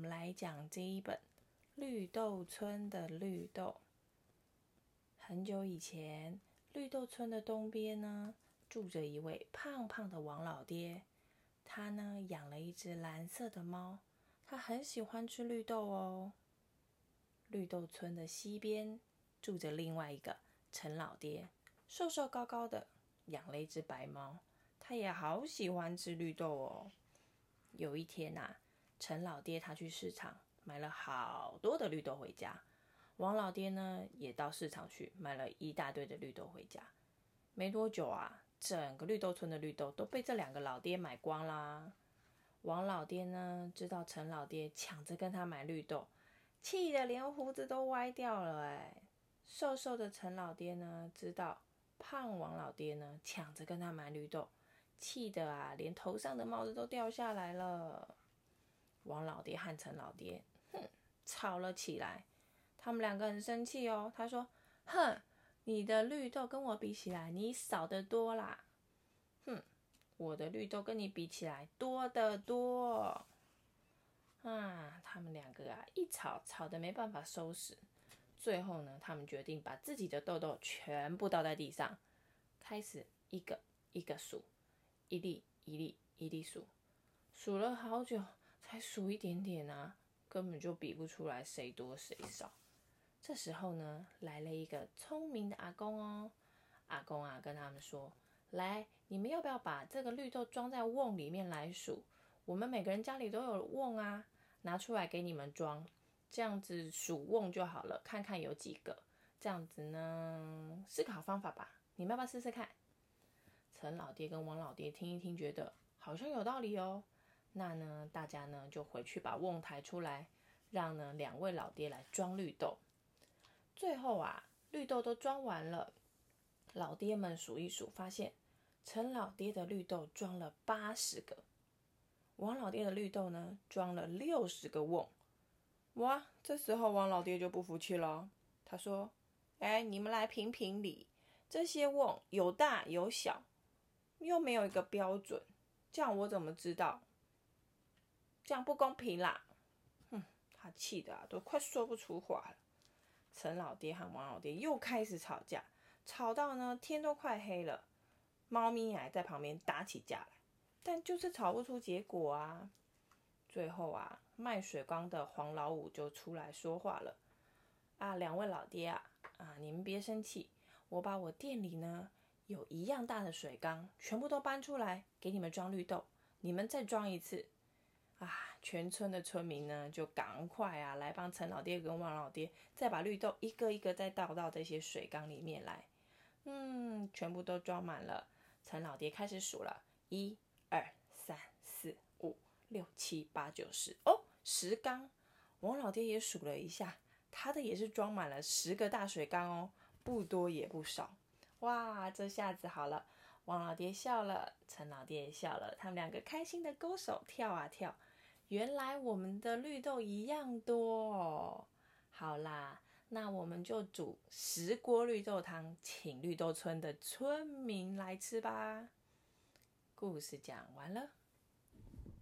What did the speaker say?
我们来讲这一本《绿豆村的绿豆》。很久以前，绿豆村的东边呢，住着一位胖胖的王老爹。他呢，养了一只蓝色的猫，他很喜欢吃绿豆哦。绿豆村的西边，住着另外一个陈老爹，瘦瘦高高的，养了一只白猫，他也好喜欢吃绿豆哦。有一天呐。陈老爹他去市场买了好多的绿豆回家，王老爹呢也到市场去买了一大堆的绿豆回家。没多久啊，整个绿豆村的绿豆都被这两个老爹买光啦。王老爹呢知道陈老爹抢着跟他买绿豆，气得连胡子都歪掉了。哎，瘦瘦的陈老爹呢知道胖王老爹呢抢着跟他买绿豆，气得啊连头上的帽子都掉下来了。王老爹和陈老爹，哼，吵了起来。他们两个很生气哦。他说：“哼，你的绿豆跟我比起来，你少得多啦。哼，我的绿豆跟你比起来多得多。”啊，他们两个啊，一吵吵得没办法收拾。最后呢，他们决定把自己的豆豆全部倒在地上，开始一个一个数，一粒一粒一粒数，数了好久。才数一点点啊，根本就比不出来谁多谁少。这时候呢，来了一个聪明的阿公哦。阿公啊，跟他们说：“来，你们要不要把这个绿豆装在瓮里面来数？我们每个人家里都有瓮啊，拿出来给你们装，这样子数瓮就好了，看看有几个。这样子呢，是个好方法吧？你们要不要试试看？”陈老爹跟王老爹听一听，觉得好像有道理哦。那呢，大家呢就回去把瓮抬出来，让呢两位老爹来装绿豆。最后啊，绿豆都装完了，老爹们数一数，发现陈老爹的绿豆装了八十个，王老爹的绿豆呢装了六十个瓮。哇，这时候王老爹就不服气了，他说：“哎，你们来评评理，这些瓮有大有小，又没有一个标准，这样我怎么知道？”这样不公平啦！哼，他气得啊都快说不出话了。陈老爹和王老爹又开始吵架，吵到呢天都快黑了，猫咪还在旁边打起架来，但就是吵不出结果啊。最后啊，卖水缸的黄老五就出来说话了：“啊，两位老爹啊，啊你们别生气，我把我店里呢有一样大的水缸全部都搬出来给你们装绿豆，你们再装一次。”啊！全村的村民呢，就赶快啊来帮陈老爹跟王老爹，再把绿豆一个一个再倒到这些水缸里面来。嗯，全部都装满了。陈老爹开始数了：一、二、三、四、五、六、七、八、九、十。哦，十缸。王老爹也数了一下，他的也是装满了十个大水缸哦，不多也不少。哇，这下子好了。王老爹笑了，陈老爹也笑了，他们两个开心的勾手跳啊跳。原来我们的绿豆一样多哦！好啦，那我们就煮十锅绿豆汤，请绿豆村的村民来吃吧。故事讲完了。